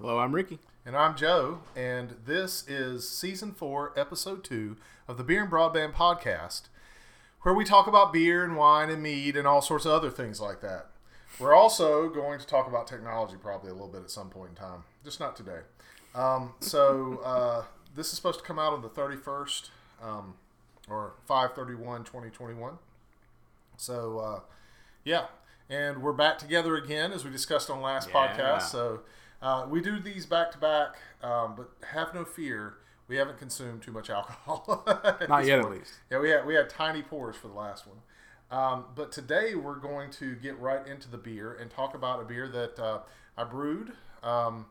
Hello, I'm Ricky. And I'm Joe, and this is season four, episode two of the Beer and Broadband podcast, where we talk about beer and wine and mead and all sorts of other things like that. We're also going to talk about technology probably a little bit at some point in time, just not today. Um, so uh, this is supposed to come out on the 31st um, or 531 2021. So uh, yeah, and we're back together again as we discussed on last Yeah. podcast. So uh, we do these back to back, um, but have no fear. We haven't consumed too much alcohol. Not yet, at least. Yeah, we had we had tiny pours for the last one. Um, but today we're going to get right into the beer and talk about a beer that uh, I brewed. Um,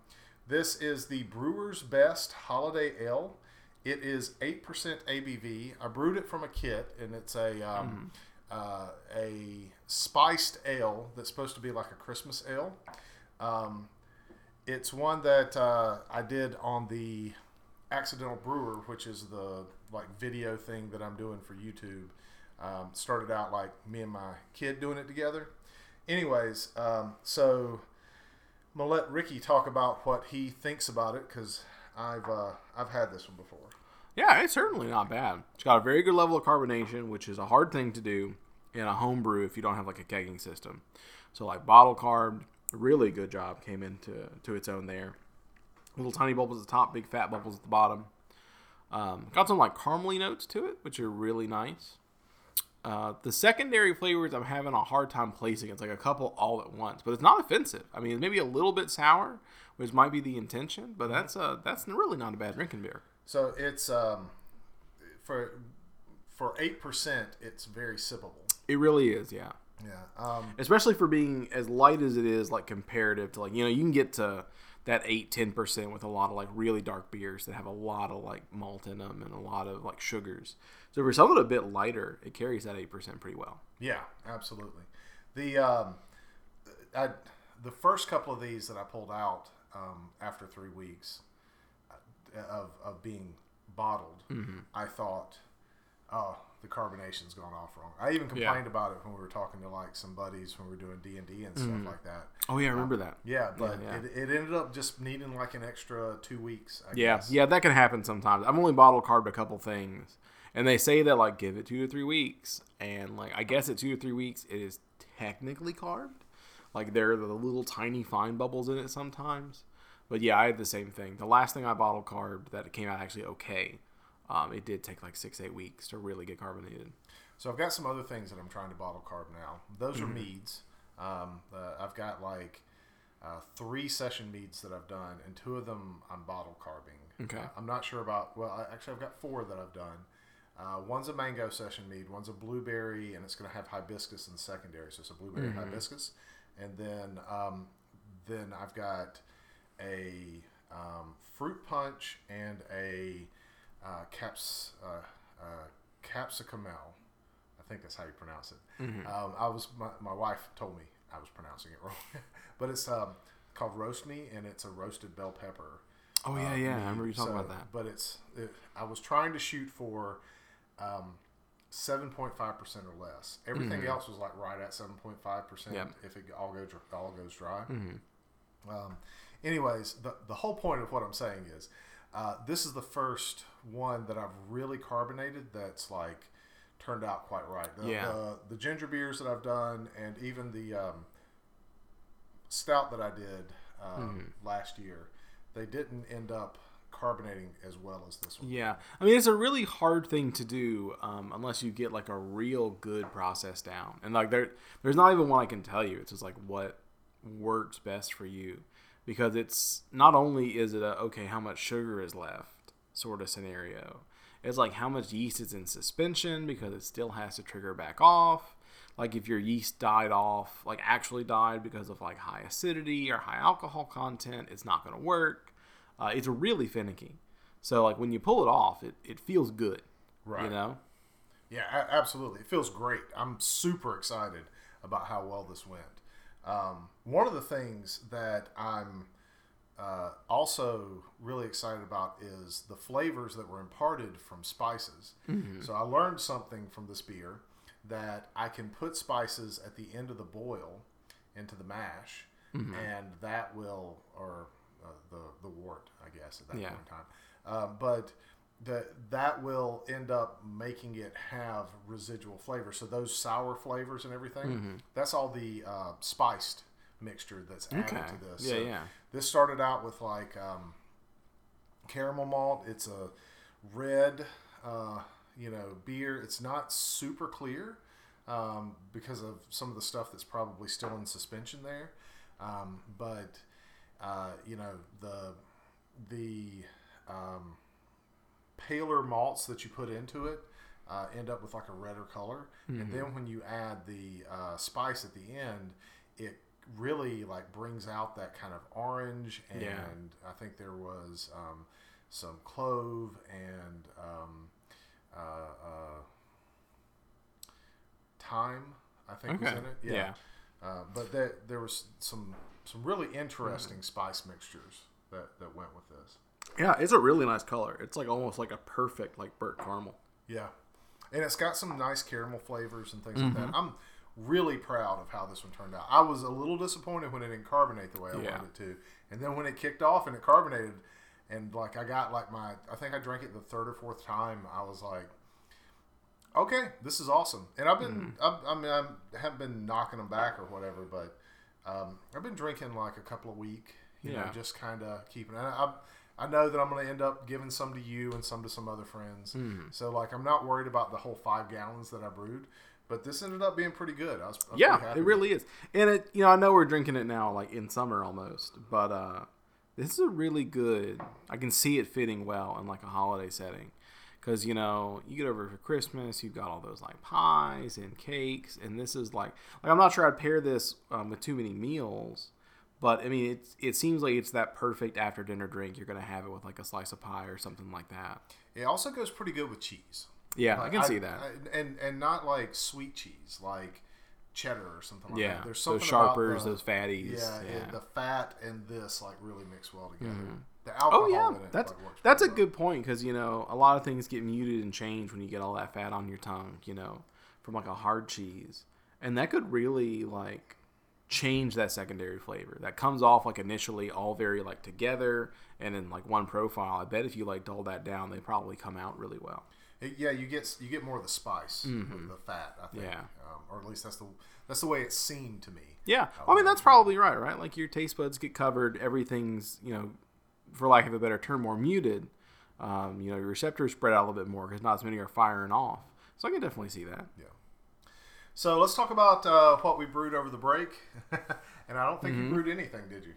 this is the Brewer's Best Holiday Ale. It is eight percent ABV. I brewed it from a kit, and it's a um, uh, a spiced ale that's supposed to be like a Christmas ale. Um, it's one that uh, I did on the Accidental Brewer, which is the like video thing that I'm doing for YouTube. Um, started out like me and my kid doing it together. Anyways, um, so I'm gonna let Ricky talk about what he thinks about it because I've uh, I've had this one before. Yeah, it's certainly not bad. It's got a very good level of carbonation, which is a hard thing to do in a home brew if you don't have like a kegging system. So like bottle really good job came into to its own there. Little tiny bubbles at the top, big fat bubbles at the bottom. Um, got some like caramely notes to it, which are really nice. Uh, the secondary flavors I'm having a hard time placing. It's like a couple all at once, but it's not offensive. I mean, maybe a little bit sour, which might be the intention, but that's uh that's really not a bad drinking beer. So it's um, for for eight percent, it's very sippable. It really is, yeah. Yeah. Um, Especially for being as light as it is, like comparative to like you know you can get to that 8 10 percent with a lot of like really dark beers that have a lot of like malt in them and a lot of like sugars. So for something a bit lighter, it carries that eight percent pretty well. Yeah, absolutely. The um, I, the first couple of these that I pulled out um, after three weeks uh, of, of being bottled, I thought, oh, the carbonation's gone off wrong. I even complained about it when we were talking to like some buddies when we were doing D and D and stuff mm. like that. Oh yeah, I uh, remember that. Yeah, but yeah. It, it ended up just needing like an extra two weeks. I Yeah, guess. yeah, that can happen sometimes. I've only bottle carbed a couple things, and they say that like give it two to three weeks, and like I guess at two to three weeks it is technically carbed. Like there are the little tiny fine bubbles in it sometimes, but yeah, I had the same thing. The last thing I bottle carbed that it came out actually okay. Um, it did take like six eight weeks to really get carbonated. So I've got some other things that I'm trying to bottle carb now. Those are meads. Um, uh, I've got like uh, three session meads that I've done, and two of them I'm bottle carbing. Okay. Uh, I'm not sure about. Well, I, actually, I've got four that I've done. Uh, one's a mango session mead. One's a blueberry, and it's going to have hibiscus in the secondary. So it's a blueberry hibiscus, and then um, then I've got a um, fruit punch and a uh, caps uh, uh, capsicumel. I think that's how you pronounce it. Um, I was my, my wife told me I was pronouncing it wrong, but it's um, called roast me, and it's a roasted bell pepper. Oh yeah, yeah, I remember you talking So- about that. But it's it, I was trying to shoot for um, seven point five percent or less. Everything else was like right at seven point five percent. Mm-hmm. If it all goes all goes dry. Mm-hmm. Um, anyways, the the whole point of what I'm saying is, uh, this is the first one that I've really carbonated that's like turned out quite right. The, Yeah. the, the ginger beers that I've done, and even the um, stout that I did uh, Mm-hmm. last year, they didn't end up carbonating as well as this one. Yeah, I mean it's a really hard thing to do um, unless you get like a real good process down, and like there, there's not even one I can tell you. It's just like what works best for you, because it's not only is it a okay how much sugar is left sort of scenario. It's like how much yeast is in suspension because it still has to trigger back off. Like if your yeast died off, like actually died because of like high acidity or high alcohol content, it's not going to work. Uh, it's really finicky. So like when you pull it off, it, it feels good. Right. You know? Yeah, a- absolutely. It feels great. I'm super excited about how well this went. Um, one of the things that I'm uh, also really excited about is the flavors that were imparted from spices. So I learned something from this beer that I can put spices at the end of the boil into the mash, and that will, or uh, the the wort, I guess, at that Yeah. point in time. Uh, but that that will end up making it have residual flavor. So those sour flavors and everything, that's all the uh, spiced mixture that's added Okay. to this. Yeah, So yeah. This started out with like um, caramel malt. It's a red, uh, you know, beer. It's not super clear um, because of some of the stuff that's probably still in suspension there. Um, but uh, you know the the um, paler malts that you put into it uh, end up with like a redder color, and then when you add the uh, spice at the end, it really like brings out that kind of orange and Yeah. I think there was um, some clove and um, uh, uh, thyme. I think was in it. Yeah. Uh, but there, there was some some really interesting spice mixtures that, that went with this. Yeah, it's a really nice color. It's like almost like a perfect like burnt caramel. Yeah, and it's got some nice caramel flavors and things like that. I'm really proud of how this one turned out. I was a little disappointed when it didn't carbonate the way I Yeah. wanted it to, and then when it kicked off and it carbonated, and like I got like my, I think I drank it the third or fourth time. I was like, okay, this is awesome. And I've been, I, I mean, I haven't been knocking them back or whatever, but um, I've been drinking like a couple a week. You know, Yeah. just kind of keeping. And I, I know that I'm going to end up giving some to you and some to some other friends. So like, I'm not worried about the whole five gallons that I brewed. But this ended up being pretty good. I was, I was Yeah, happy it really is. And it, you know, I know we're drinking it now, like in summer almost, but uh, this is a really good. I can see it fitting well in like a holiday setting, because you know, you get over for Christmas, you've got all those like pies and cakes, and this is like, like I'm not sure I'd pair this um, with too many meals, but I mean, it it seems like it's that perfect after dinner drink. You're gonna have it with like a slice of pie or something like that. It also goes pretty good with cheese. Yeah, I Like, can see that. I- and and not like sweet cheese, like cheddar or something like yeah, that. There's those something about sharpers, the- those fatties. Yeah, yeah. the fat and this like really mix well together. Mm-hmm. The oh, alcohol. Oh yeah, in it that's that's a well. good point because you know a lot of things get muted and changed when you get all that fat on your tongue. You know, from like a hard cheese, and that could really like change that secondary flavor that comes off like initially all very like together and in like one profile. I bet if you like dull that down, they probably come out really well. It- yeah, you get you get more of the spice with the fat. I think, Mm-hmm. Yeah. um, or at least that's the that's the way it seemed to me. Yeah, well, I mean that's probably right, right? Like your taste buds get covered, everything's you know, for lack of a better term, more muted. Um, you know, your receptors spread out a little bit more because not as many are firing off. So I can definitely see that. Yeah. So let's talk about uh, what we brewed over the break. and I don't think Mm-hmm. you brewed anything, did you?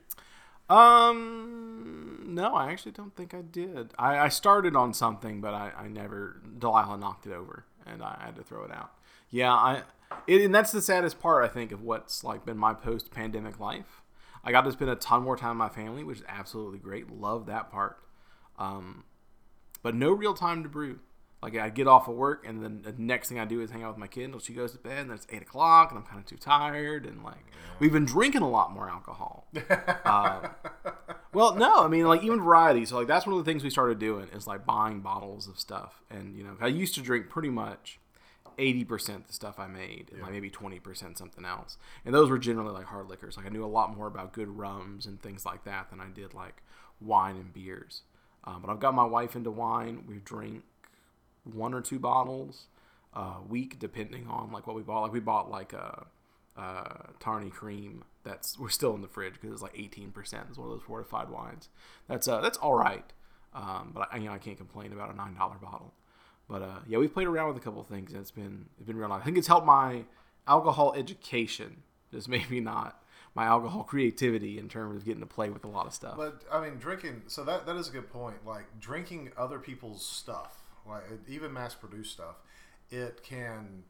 Um, no, I actually don't think I did. I, I started on something, but I, I never. Delilah knocked it over, and I had to throw it out. Yeah, I. It, and that's the saddest part, I think, of what's like been my post-pandemic life. I got to spend a ton more time with my family, which is absolutely great. Love that part. Um, but no real time to brew. Like I get off of work, and then the next thing I do is hang out with my kid until she goes to bed, and then it's eight o'clock, and I'm kind of too tired, and like we've been drinking a lot more alcohol. Uh, well, no, I mean like even variety. So like that's one of the things we started doing is like buying bottles of stuff, and you know I used to drink pretty much eighty percent the stuff I made, and like maybe twenty percent something else, and those were generally like hard liquors. Like I knew a lot more about good rums and things like that than I did like wine and beers. Um, but I've got my wife into wine. We drink one or two bottles a week, depending on like what we bought. Like we bought like a, uh Tarny Cream that's we're still in the fridge because it's like eighteen percent. It's one of those fortified wines. That's uh that's all right. Um, but I, you know I can't complain about a nine dollar bottle. But uh, yeah, we've played around with a couple things and it's been it's been real nice. I think it's helped my alcohol education, just maybe not my alcohol creativity in terms of getting to play with a lot of stuff. But I mean, drinking. So that that is a good point. Like drinking other people's stuff, like even mass produced stuff, it can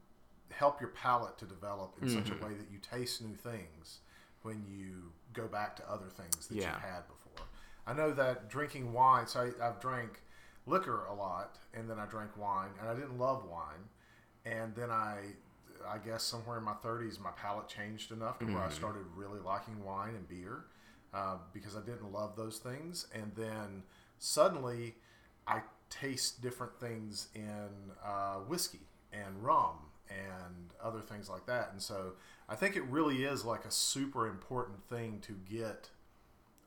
help your palate to develop in such Mm-hmm. a way that you taste new things when you go back to other things that Yeah. you've had before. I know that drinking wine. So I, I've drank liquor a lot, and then I drank wine, and I didn't love wine, and then I. I guess somewhere in my 30s, my palate changed enough to Mm-hmm. where I started really liking wine and beer uh, because I didn't love those things. And then suddenly I taste different things in uh, whiskey and rum and other things like that. And so I think it really is like a super important thing to get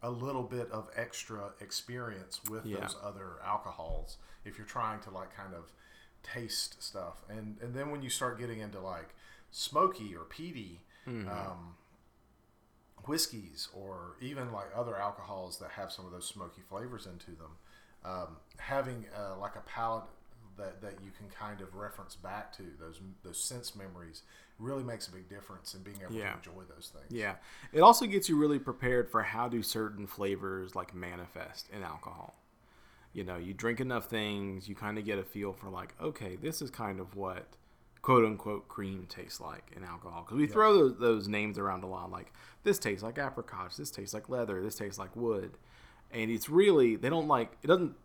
a little bit of extra experience with Yeah. those other alcohols if you're trying to like kind of taste stuff and and then when you start getting into like smoky or peaty Mm-hmm. um, whiskeys or even like other alcohols that have some of those smoky flavors into them um, having uh, like a palate that, that you can kind of reference back to those those sense memories really makes a big difference in being able Yeah. to enjoy those things Yeah. It also gets you really prepared for how do certain flavors like manifest in alcohol. You know, you drink enough things, you kind of get a feel for like, okay, this is kind of what quote unquote cream tastes like in alcohol. Because we throw those, those names around a lot, like this tastes like apricots, this tastes like leather, this tastes like wood, and it's really they don't like it doesn't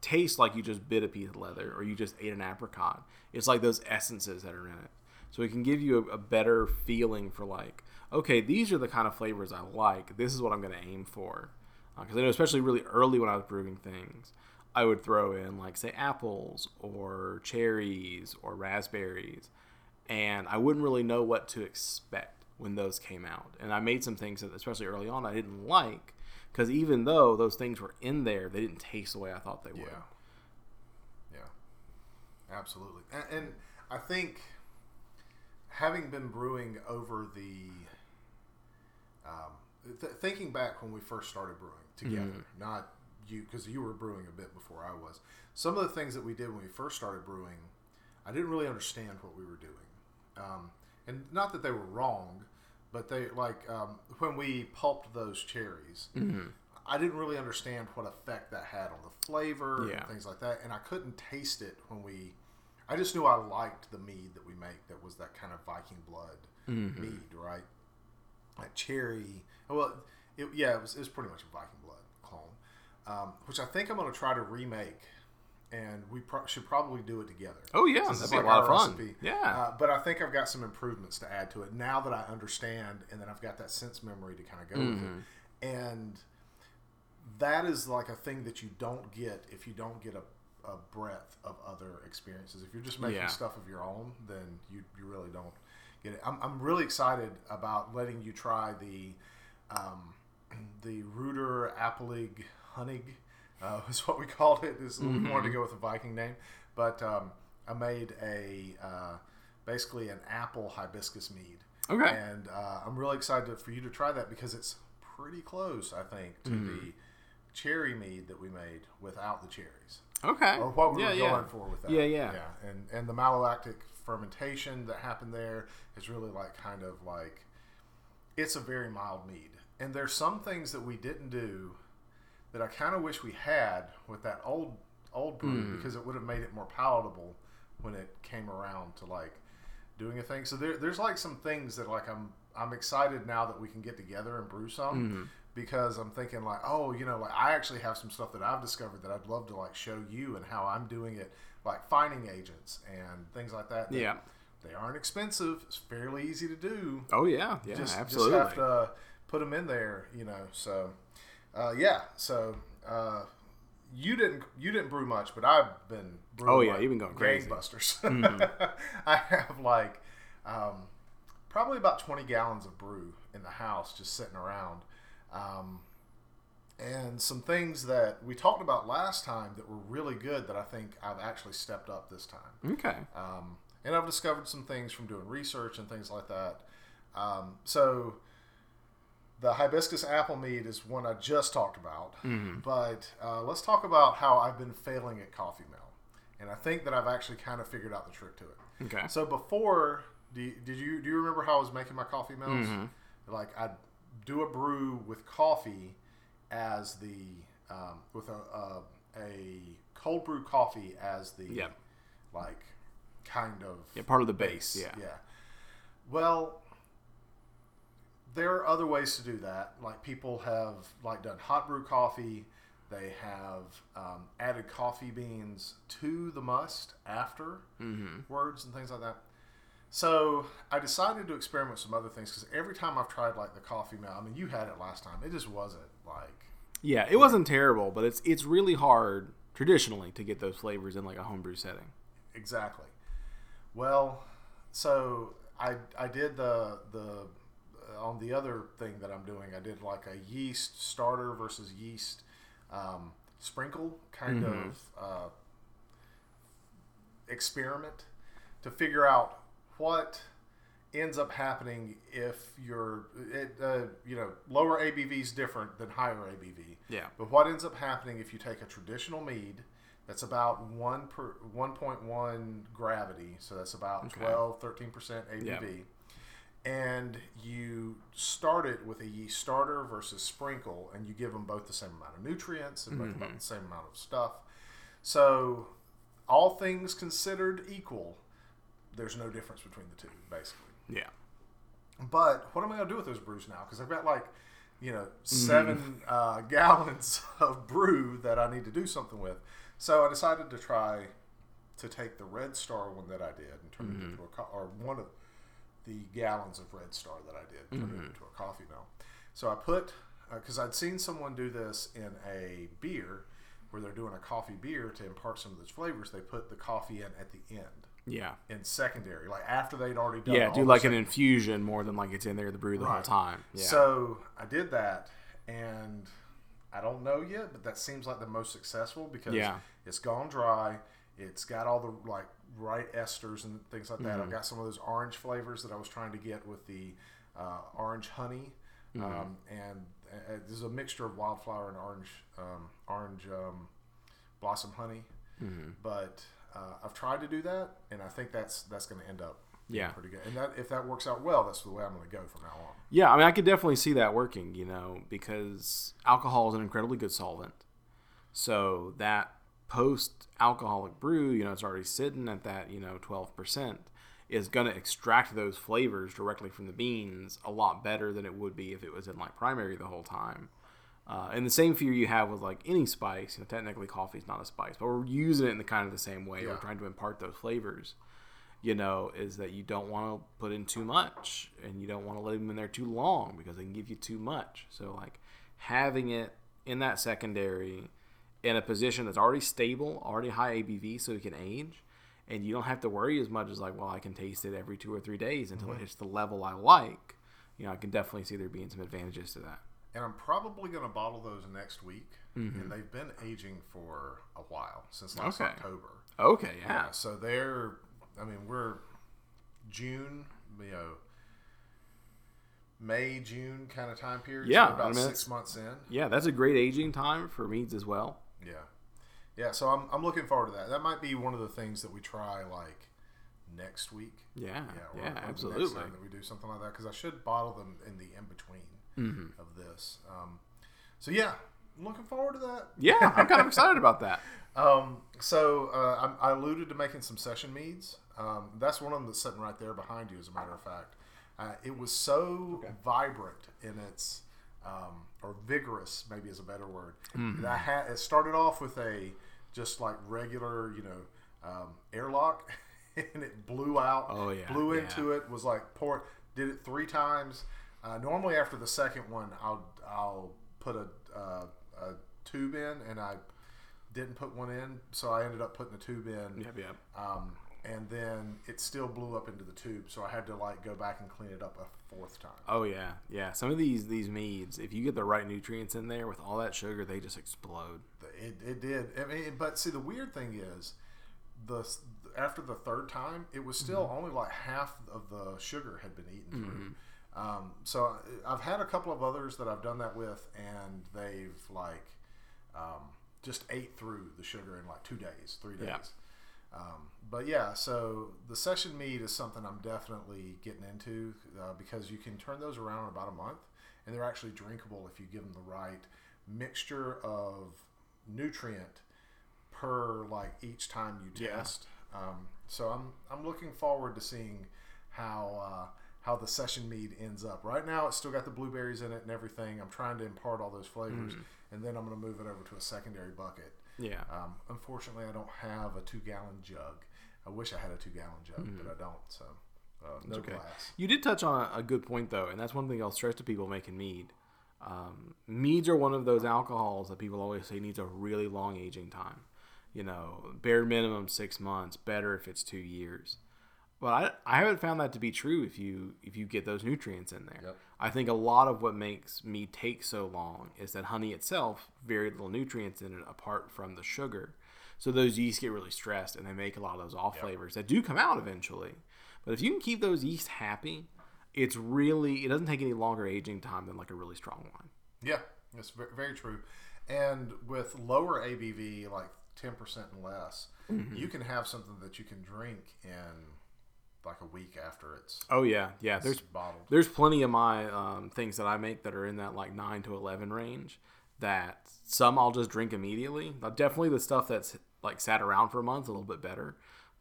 taste like you just bit a piece of leather or you just ate an apricot. It's like those essences that are in it. So it can give you a, a better feeling for like, okay, these are the kind of flavors I like. This is what I'm going to aim for. Uh, because I know, especially really early when I was brewing things, I would throw in like say apples or cherries or raspberries, and I wouldn't really know what to expect when those came out. And I made some things that, especially early on, I didn't like because even though those things were in there, they didn't taste the way I thought they would. Yeah. Yeah. Absolutely. And, and I think having been brewing over the, um, th- thinking back when we first started brewing together, not you, because you were brewing a bit before I was. Some of the things that we did when we first started brewing, I didn't really understand what we were doing. Um, and not that they were wrong, but they like um, when we pulped those cherries. I didn't really understand what effect that had on the flavor Yeah. and things like that, and I couldn't taste it when we. I just knew I liked the mead that we make. That was that kind of Viking blood mead, right? Like cherry. Well, it, yeah, it was, it was pretty much a Viking blood clone, um, which I think I'm going to try to remake, and we pro- should probably do it together. Oh yeah, Since that'd be a lot of fun. recipe. Yeah. Uh, but I think I've got some improvements to add to it now that I understand, and then I've got that sense memory to kind of go with Mm-hmm. it. And that is like a thing that you don't get if you don't get a, a breadth of other experiences. If you're just making Yeah. stuff of your own, then you, you really don't get it. I'm, I'm really excited about letting you try the um, the Ruder Appelig Honig uh, is what we called it. it. Is Mm-hmm. we wanted to go with a Viking name, but um, I made a uh, basically an apple hibiscus mead. Okay. and uh, I'm really excited for you to try that because it's pretty close, I think, to Mm-hmm. the cherry mead that we made without the cherries, Okay. or what we yeah, were yeah. going for with that. Yeah, yeah. yeah. And and the malolactic fermentation that happened there is really like kind of like it's a very mild mead. And there's some things that we didn't do that I kind of wish we had with that old old brew Hmm. because it would have made it more palatable when it came around to like doing a thing. So there, there's like some things that like I'm I'm excited now that we can get together and brew some Mm-hmm. because I'm thinking like oh you know like I actually have some stuff that I've discovered that I'd love to like show you and how I'm doing it like fining agents and things like that. that Yeah. They aren't expensive. It's fairly easy to do Oh yeah. Yeah. just, absolutely. just have to put them in there, you know. So, uh, yeah. So, uh, you didn't you didn't brew much, but I've been. Brewing Oh, yeah, like you've been going crazy. Mm-hmm. gangbusters. I have like um, probably about twenty gallons of brew in the house, just sitting around. Um, and some things that we talked about last time that were really good that I think I've actually stepped up this time. okay. Um, and I've discovered some things from doing research and things like that. Um, so the hibiscus apple mead is one I just talked about, but uh, let's talk about how I've been failing at coffeemel, and I think that I've actually kind of figured out the trick to it. Okay. So before, do you, did you do you remember how I was making my coffeemels? Mm-hmm. Like I'd do a brew with coffee as the um, with a, a a cold brew coffee as the Yeah. like kind of Yeah. Part of the base. Yeah. yeah. Well, there are other ways to do that. Like people have like done hot brew coffee. They have um, added coffee beans to the must after Mm-hmm. words and things like that. So I decided to experiment with some other things because every time I've tried like the coffeemel, I mean, you had it last time. It just wasn't like Yeah. It wasn't terrible, but it's it's really hard traditionally to get those flavors in like a homebrew setting. Exactly. Well, so I I did the the on the other thing that I'm doing, I did like a yeast starter versus yeast um, sprinkle kind of uh, experiment to figure out what ends up happening if you're it, uh, you know lower ABV is different than higher ABV. Yeah. But what ends up happening if you take a traditional mead that's about one per 1.1 gravity, so that's about 12 13 percent ABV, Yeah. And you start it with a yeast starter versus sprinkle, and you give them both the same amount of nutrients and both mm-hmm. about the same amount of stuff. So, all things considered equal, there's no difference between the two, basically. Yeah. But what am I going to do with those brews now? Because I've got like, you know, mm-hmm. 7 uh, gallons of brew that I need to do something with. So I decided to try to take the Red Star one that I did and turn it mm-hmm. into a co- or one of the gallons of Red Star that I did turn it into a coffeemel. So I put uh, because I'd seen someone do this in a beer where they're doing a coffee beer to impart some of those flavors. They put the coffee in at the end Yeah. in secondary, like after they'd already done. Yeah, do like an infusion more than like it's in there the brew the whole time. Yeah. So I did that, and I don't know yet, but that seems like the most successful because Yeah. it's gone dry. It's got all the like right esters and things like that. Mm-hmm. I've got some of those orange flavors that I was trying to get with the uh, orange honey, Mm-hmm. um, and uh, there's a mixture of wildflower and orange um, orange um, blossom honey. Mm-hmm. But uh, I've tried to do that, and I think that's that's going to end up Yeah. pretty good. And that if that works out well, that's the way I'm going to go from now on. Yeah, I mean, I could definitely see that working, you know, because alcohol is an incredibly good solvent. So that post alcoholic brew, you know, it's already sitting at that, you know, 12%, is going to extract those flavors directly from the beans a lot better than it would be if it was in like primary the whole time. Uh, and the same fear you have with like any spice, you know, technically coffee is not a spice, but we're using it in the kind of the same way. We're trying to impart those flavors you know, is that you don't want to put in too much and you don't want to let them in there too long because they can give you too much. So, like, having it in that secondary in a position that's already stable, already high ABV, so it can age, and you don't have to worry as much as, like, well, I can taste it every two or three days until it hits the level I like. You know, I can definitely see there being some advantages to that. and I'm probably going to bottle those next week. Mm-hmm. And they've been aging for a while since last Okay. October. Okay, yeah. So they're, I mean, we're June, you know, May, June kind of time period. Yeah, we're about I mean, six months in. Yeah, that's a great aging time for meads as well. Yeah, yeah. So I'm, I'm looking forward to that. That might be one of the things that we try like next week. Yeah, Yeah, yeah, or- or next absolutely. time that we do something like that because I should bottle them in the in between Mm-hmm. of this. Um, so yeah, I'm looking forward to that. Yeah, I'm kind of excited about that. Um, so uh, I, I alluded to making some session meads. Um, that's one of them that's sitting right there behind you, as a matter of fact. Uh, it was so vibrant in its, um, or vigorous, maybe is a better word. Mm-hmm. I had it started off with a just like regular, you know, um, airlock, and it blew out. Oh, yeah, blew yeah. into it. Was like pour. Did it three times. Uh, normally after the second one, I'll I'll put a, uh, a tube in, and I didn't put one in, so I ended up putting the tube in. Yep, yep. Um, and then it still blew up into the tube, so I had to like go back and clean it up a fourth time. Oh yeah, yeah. Some of these these meads, if you get the right nutrients in there with all that sugar, they just explode. It, it did. I mean, but see, the weird thing is, the after the third time, it was still Mm-hmm. only like half of the sugar had been eaten through. Um, so I've had a couple of others that I've done that with, and they've like um, just ate through the sugar in like two days, three days. Yeah. Um, but yeah, so the session mead is something I'm definitely getting into uh, because you can turn those around in about a month, and they're actually drinkable if you give them the right mixture of nutrient per like each time you Yeah. test. Um, so I'm I'm looking forward to seeing how uh, how the session mead ends up. Right now, it's still got the blueberries in it and everything. I'm trying to impart all those flavors, and then I'm going to move it over to a secondary bucket. Yeah. Um, unfortunately, I don't have a two gallon jug. I wish I had a two gallon jug, but I don't. So uh, no Okay. glass. You did touch on a, a good point though, and that's one thing I'll stress to people making mead. Um, meads are one of those alcohols that people always say needs a really long aging time. You know, bare minimum six months, better if it's two years. Well, I, I haven't found that to be true if you if you get those nutrients in there. Yep. I think a lot of what makes me take so long is that honey itself very little nutrients in it apart from the sugar. So those yeast get really stressed and they make a lot of those off flavors that do come out eventually. But if you can keep those yeast happy, it's really it doesn't take any longer aging time than like a really strong wine. Yeah, that's very true. And with lower ABV, like ten percent and less, Mm-hmm. you can have something that you can drink in like a week after it's Oh yeah, yeah. There's bottled. there's plenty of my um, things that I make that are in that like nine to eleven range. That some I'll just drink immediately. Now, definitely the stuff that's like sat around for a month a little bit better.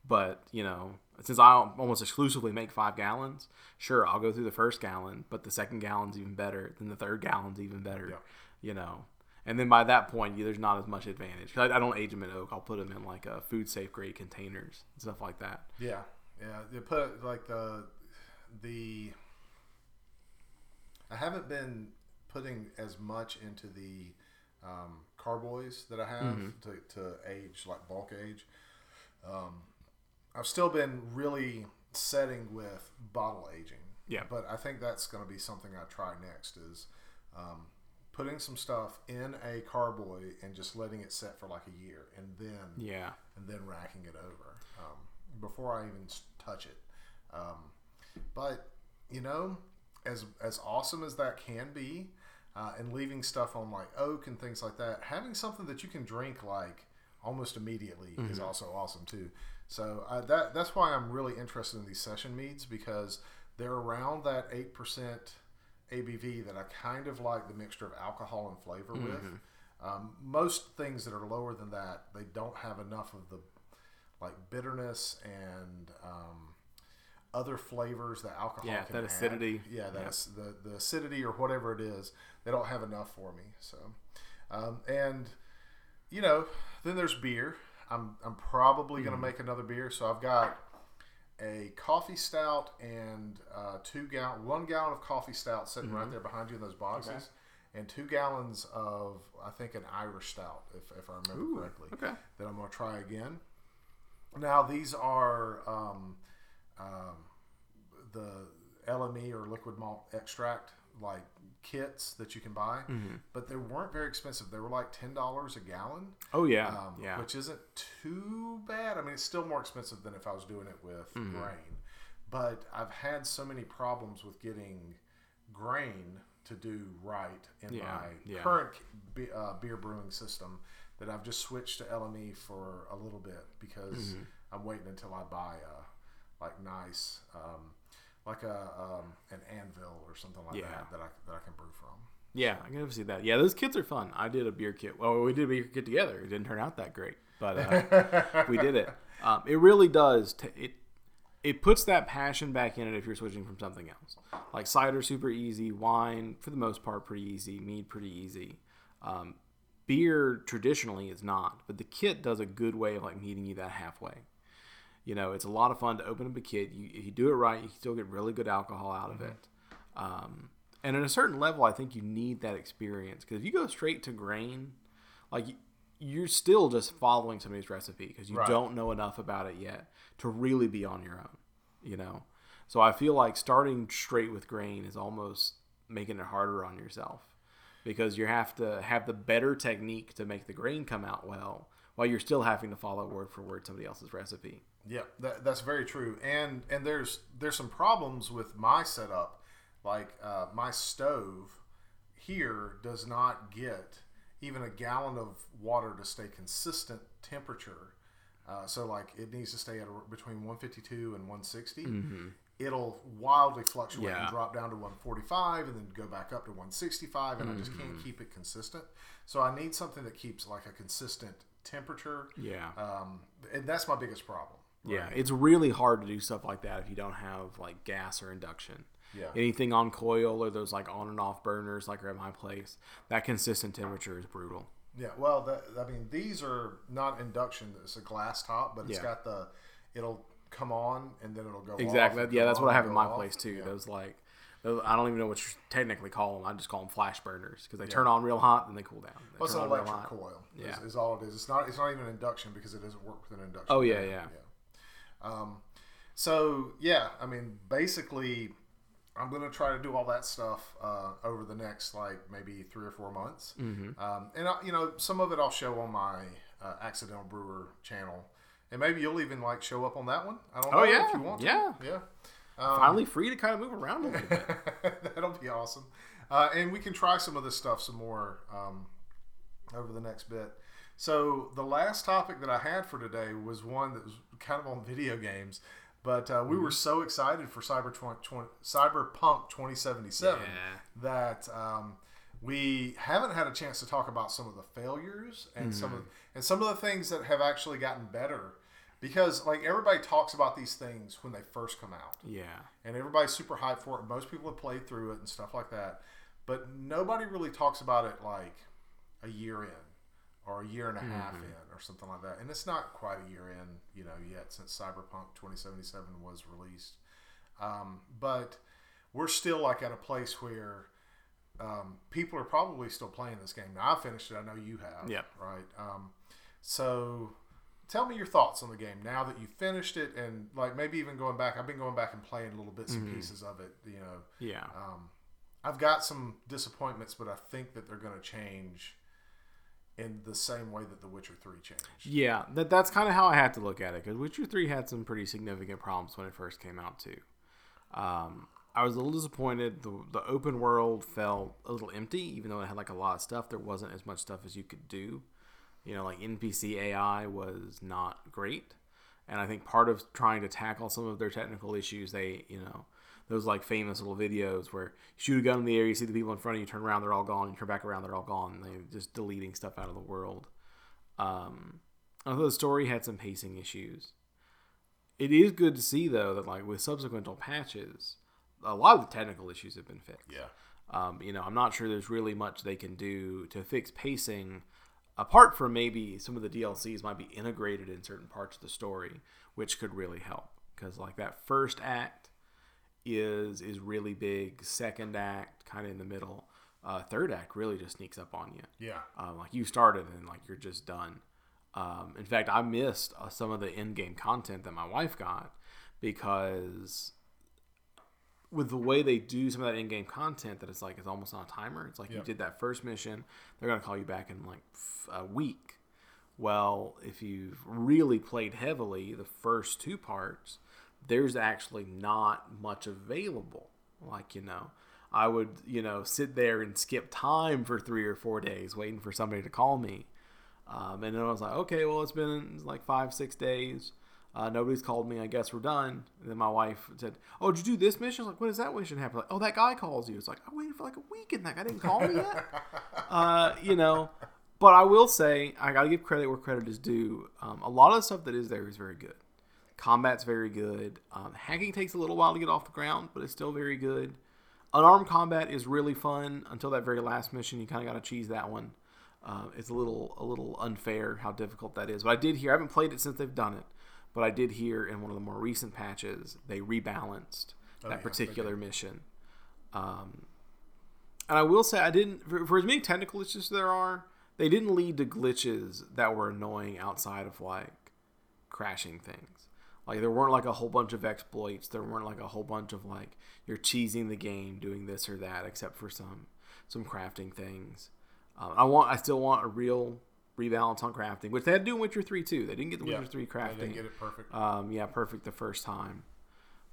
But you know, since I almost exclusively make five gallons, sure I'll go through the first gallon, but the second gallon's even better. Then the third gallon's even better. Yeah. You know, and then by that point, there's not as much advantage. I, I don't age them in oak. I'll put them in like a food safe grade containers and stuff like that. Yeah, yeah. They put like the the. I haven't been putting as much into the um, carboys that I have to, to age like bulk age. Um, I've still been really setting with bottle aging. Yeah. but I think that's going to be something I try next is um, putting some stuff in a carboy and just letting it set for like a year, and then Yeah. and then racking it over um, before I even touch it. Um, but you know, as as awesome as that can be, uh, and leaving stuff on like oak and things like that, having something that you can drink like almost immediately is also awesome too. So uh, that that's why I'm really interested in these session meads because they're around that eight percent ABV that I kind of like the mixture of alcohol and flavor with. Um, most things that are lower than that, they don't have enough of the like bitterness and um, other flavors that alcohol Yeah, can that acidity. Yeah, Yeah. that's the the acidity or whatever it is. They don't have enough for me. So, um, and you know, then there's beer. I'm I'm probably gonna make another beer. So I've got a coffee stout and uh, two gallon, one gallon of coffee stout sitting Mm-hmm. right there behind you in those boxes, and two gallons of I think an Irish stout, if, if I remember correctly. okay. That I'm going to try again. Now these are um, um, the LME or liquid malt extract like kits that you can buy, Mm-hmm. but they weren't very expensive. They were like ten dollars a gallon Oh yeah. um, yeah. which isn't too bad. I mean, it's still more expensive than if I was doing it with Mm-hmm. grain. But I've had so many problems with getting grain to do right in Yeah, my yeah. current be- uh, beer brewing system that I've just switched to LME for a little bit because Mm-hmm. I'm waiting until I buy a like nice um, like a um, an anvil or something like Yeah. that that I that I can brew from. Yeah, I can see that. Yeah, those kits are fun. I did a beer kit. Well, we did a beer kit together. It didn't turn out that great, but uh, we did it. Um, it really does. T- it it puts that passion back in it if you're switching from something else. Like cider, super easy. Wine, for the most part, pretty easy. Mead, pretty easy. Um, beer traditionally is not, but the kit does a good way of like meeting you that halfway. You know, it's a lot of fun to open up a kit. You, if you do it right, you can still get really good alcohol out of it. Um, and at a certain level, I think you need that experience because if you go straight to grain, like you're still just following somebody's recipe because you Right. don't know enough about it yet to really be on your own. You know, so I feel like starting straight with grain is almost making it harder on yourself because you have to have the better technique to make the grain come out well while you're still having to follow word for word somebody else's recipe. Yeah, that, that's very true. And and there's there's some problems with my setup. Like uh, my stove here does not get even a gallon of water to stay consistent temperature. Uh, so like it needs to stay at a, between 152 and 160. It'll wildly fluctuate Mm-hmm. Yeah. and drop down to 145 and then go back up to 165 and I just Mm-hmm. can't keep it consistent. So I need something that keeps like a consistent temperature. Yeah. Um, and that's my biggest problem. Yeah, it's really hard to do stuff like that if you don't have like gas or induction. Yeah. Anything on coil or those like on and off burners like are at my place, that consistent temperature is brutal. Yeah, well, that, I mean, these are not induction. It's a glass top, but it's Yeah. got the. It'll come on and then it'll go Exactly. Yeah, that's what I have in my off. place too. Yeah. Those like, those, I don't even know what you technically call them. I just call them flash burners because they turn on real hot and they cool down. They it's an electric coil. Yeah. Is, is all it is. It's not. It's not even induction because it doesn't work with an induction. Oh, yeah, fan. yeah. Um, so yeah, I mean, basically, I'm gonna try to do all that stuff uh, over the next like maybe three or four months, Mm-hmm. um, and I, you know, some of it I'll show on my uh, Accidental Brewer channel, and maybe you'll even like show up on that one. I don't know Oh, yeah. if you want. to. Yeah. yeah. Um, Finally free to kind of move around a little bit. That'll be awesome. Uh, and we can try some of this stuff some more um, over the next bit. So the last topic that I had for today was one that was kind of on video games, but uh, we were so excited for Cyber 20, 20 Cyberpunk 2077 Yeah. that um, we haven't had a chance to talk about some of the failures and some of and some of the things that have actually gotten better. Because like everybody talks about these things when they first come out Yeah. and everybody's super hyped for it. Most people have played through it and stuff like that, but nobody really talks about it like a year in or a year and a half in or something like that. And it's not quite a year in, you know, yet since Cyberpunk 2077 was released. Um, but we're still like at a place where um, people are probably still playing this game. Now I finished it. I know you have. Yep. Right. Um, so tell me your thoughts on the game now that you finished it and like maybe even going back i've been going back and playing little bits and pieces of it you know Yeah. um, i've got some disappointments but i think that they're going to change in the same way that the witcher 3 changed Yeah, that that's kind of how I had to look at it because Witcher Three had some pretty significant problems when it first came out too. Um, I was a little disappointed. The the open world felt a little empty, even though it had like a lot of stuff. There wasn't as much stuff as you could do. You know, like NPC AI was not great, and I think part of trying to tackle some of their technical issues, they you know those like famous little videos where you shoot a gun in the air, you see the people in front of you, turn around, they're all gone, you turn back around, they're all gone. And they're just deleting stuff out of the world. Um, although the story had some pacing issues. It is good to see though that like with subsequent patches, a lot of the technical issues have been fixed. yeah Um, you know, I'm not sure there's really much they can do to fix pacing, apart from maybe some of the DLCs might be integrated in certain parts of the story, which could really help. Because like that first act is is really big. Second act kind of in the middle. Uh, third act really just sneaks up on you. yeah Um, like you started and like you're just done. Um, in fact, I missed uh, some of the in-game content that my wife got because with the way they do some of that in-game content, that it's like it's almost on a timer. It's like you did that first mission, they're gonna call you back in like f- a week. Well, if you've really played heavily the first two parts, there's actually not much available. Like you know, I would you know sit there and skip time for three or four days waiting for somebody to call me. Um, and then I was like, okay, well, it's been like five, six days. Uh, nobody's called me. I guess we're done. And then my wife said, "Oh, did you do this mission?" I was like, when does that mission happen? Like, oh, that guy calls you. It's like I waited for like a week and that guy didn't call me yet. uh, you know, but I will say I got to give credit where credit is due. Um, a lot of the stuff that is there is very good. Combat's very good. Um, hacking takes a little while to get off the ground, but it's still very good. Unarmed combat is really fun until that very last mission. You kind of got to cheese that one. Uh, it's a little a little unfair how difficult that is. But I did hear I haven't played it since they've done it, but I did hear in one of the more recent patches they rebalanced that yeah, particular mission. Um, and I will say I didn't for, for as many technical issues as there are, they didn't lead to glitches that were annoying outside of like crashing things. Like there weren't like a whole bunch of exploits. There weren't like a whole bunch of like you're cheesing the game doing this or that, except for some some crafting things. Um, I want I still want a real rebalance on crafting, which they had to do in Witcher three too. They didn't get the yeah Witcher three they crafting. didn't get it perfect Um, yeah, perfect the first time.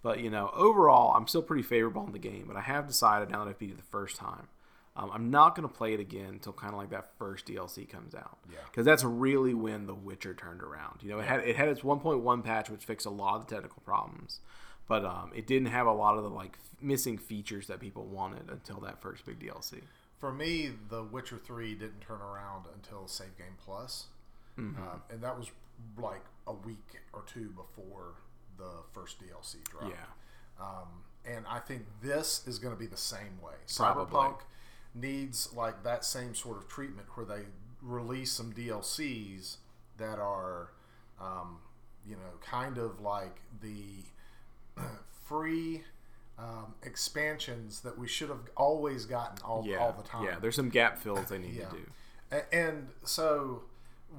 But you know, overall, I'm still pretty favorable in the game. But I have decided now that I've beat it the first time, um, I'm not going to play it again until kind of like that first DLC comes out. Yeah. because that's really when The Witcher turned around. You know, it had it had its 1.1 patch, which fixed a lot of the technical problems, but um, it didn't have a lot of the like f- missing features that people wanted until that first big DLC. For me the witcher 3 didn't turn around until save game plus Mm-hmm. um, and that was like a week or two before the first dlc dropped Yeah. Um, and I think this is going to be the same way. Probably. Cyberpunk needs like that same sort of treatment where they release some DLCs that are, um, you know, kind of like the free um, expansions that we should have always gotten all, Yeah, all the time. yeah. There's some gap fills they need Yeah. to do. And so,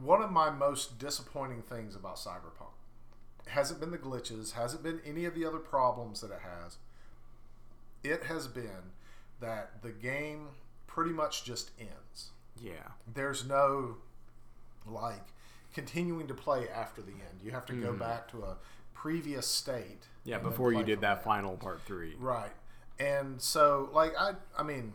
one of my most disappointing things about Cyberpunk hasn't been the glitches, hasn't been any of the other problems that it has. It has been that the game pretty much just ends. Yeah. There's no like continuing to play after the end. You have to go back to a previous state. Yeah, before you did that final part three. Right. And so like I I mean,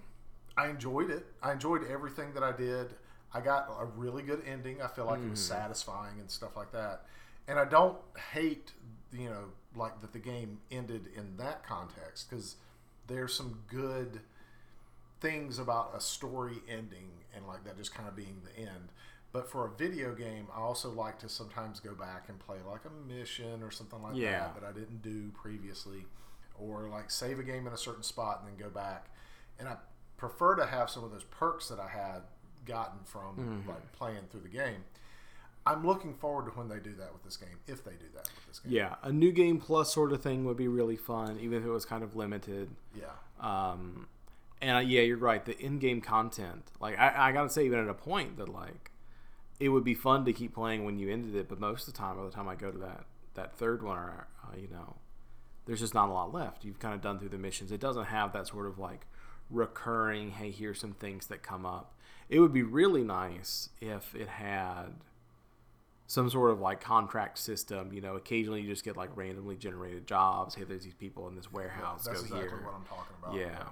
I enjoyed it. I enjoyed everything that I did. I got a really good ending. I feel like it was Mm-hmm. satisfying and stuff like that. And I don't hate, you know, like that the game ended in that context cuz there's some good things about a story ending and like that just kind of being the end. But for a video game, I also like to sometimes go back and play like a mission or something like Yeah. that that I didn't do previously, or like save a game in a certain spot and then go back. And I prefer to have some of those perks that I had gotten from Mm-hmm. like playing through the game. I'm looking forward to when they do that with this game, if they do that with this game. Yeah, a new game plus sort of thing would be really fun, even if it was kind of limited. Yeah. Um, and yeah, you're right. The in-game content, like I, I gotta say, even at a point that like it would be fun to keep playing when you ended it, but most of the time, by the time I go to that that third one, or uh, you know, there's just not a lot left. You've kind of done through the missions. It doesn't have that sort of like recurring. Hey, here's some things that come up. It would be really nice if it had some sort of like contract system. You know, occasionally you just get like randomly generated jobs. Hey, there's these people in this warehouse. That's go exactly here. what I'm talking about. Yeah.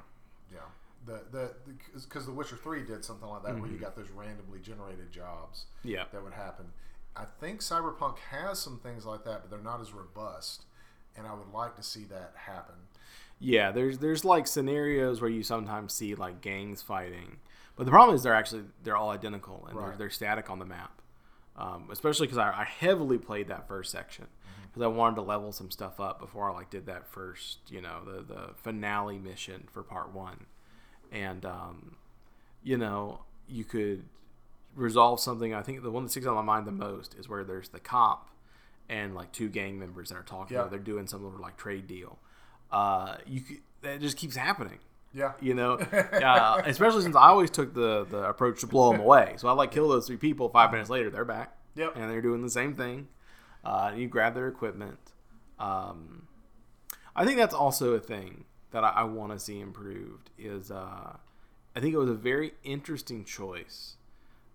Yeah. The the because the Witcher Three did something like that where you got those randomly generated jobs Yeah. that would happen. I think Cyberpunk has some things like that, but they're not as robust, and I would like to see that happen. Yeah, there's there's like scenarios where you sometimes see like gangs fighting, but the problem is they're actually they're all identical and they're, they're static on the map. Um, especially because I, I heavily played that first section because I wanted to level some stuff up before I like did that first you know the the finale mission for part one, and um, you know you could resolve something. I think the one that sticks out in my mind the most is where there's the cop and like two gang members that are talking. Yeah. They're doing some sort of like trade deal. Uh, you could, that just keeps happening. Yeah. You know, uh, especially since I always took the the approach to blow them away. So I like kill those three people. Five minutes later, they're back. Yep. And they're doing the same thing. Uh, you grab their equipment. Um, I think that's also a thing that I, I want to see improved. Is uh, I think it was a very interesting choice.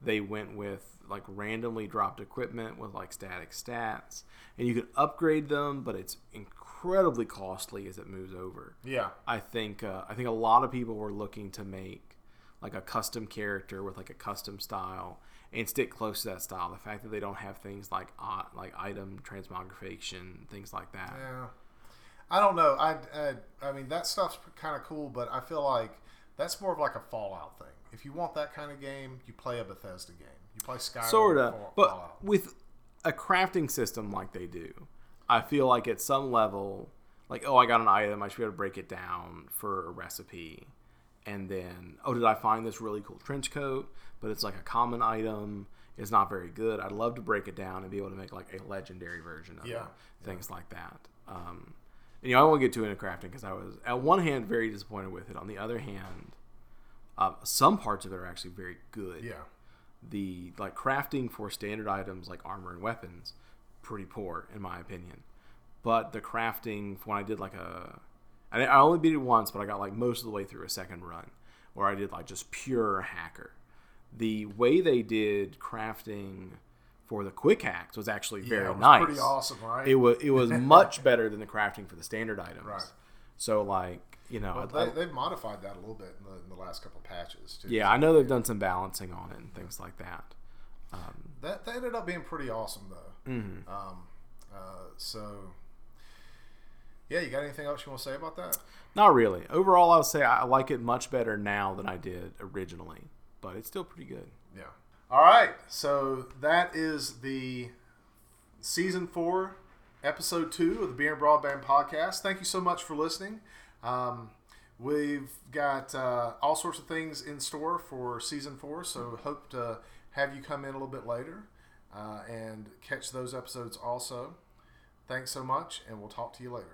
They went with like randomly dropped equipment with like static stats, and you can upgrade them, but it's incredibly costly as it moves over. Yeah. I think uh, I think a lot of people were looking to make like a custom character with like a custom style and stick close to that style. The fact that they don't have things like uh, like item transmogrification, things like that. Yeah. I don't know. I, I, I mean, that stuff's kind of cool, but I feel like that's more of like a Fallout thing. If you want that kind of game, you play a Bethesda game. You play Skyrim. Sorta, Fall- but Fallout. with a crafting system like they do, I feel like at some level, like oh, I got an item, I should be able to break it down for a recipe, and then oh, did I find this really cool trench coat? But it's like a common item. It's not very good. I'd love to break it down and be able to make like a legendary version of Yeah, it, things like that. Um, and, you know, I won't get too into crafting because I was at one hand very disappointed with it. On the other hand, uh, some parts of it are actually very good Yeah. the like crafting for standard items like armor and weapons pretty poor in my opinion but the crafting when i did like a I I only beat it once but i got like most of the way through a second run where i did like just pure hacker the way they did crafting for the quick hacks was actually very yeah, it was nice Pretty awesome, right? it was it was much better than the crafting for the standard items Right. so like you know I- they, they've modified that a little bit in the, in the last couple of patches too. yeah i know they've done some balancing on it and things like that um, That, that ended up being pretty awesome though. mhm. Um, uh, so yeah, you got anything else you want to say about that? Not really. Overall, I would say I like it much better now than I did originally, but it's still pretty good. All right. So that is the season four, episode two of the Beer and Broadband podcast. Thank you so much for listening. Um, we've got uh, all sorts of things in store for season four, so hope to have you come in a little bit later uh, and catch those episodes also. Thanks so much, and we'll talk to you later.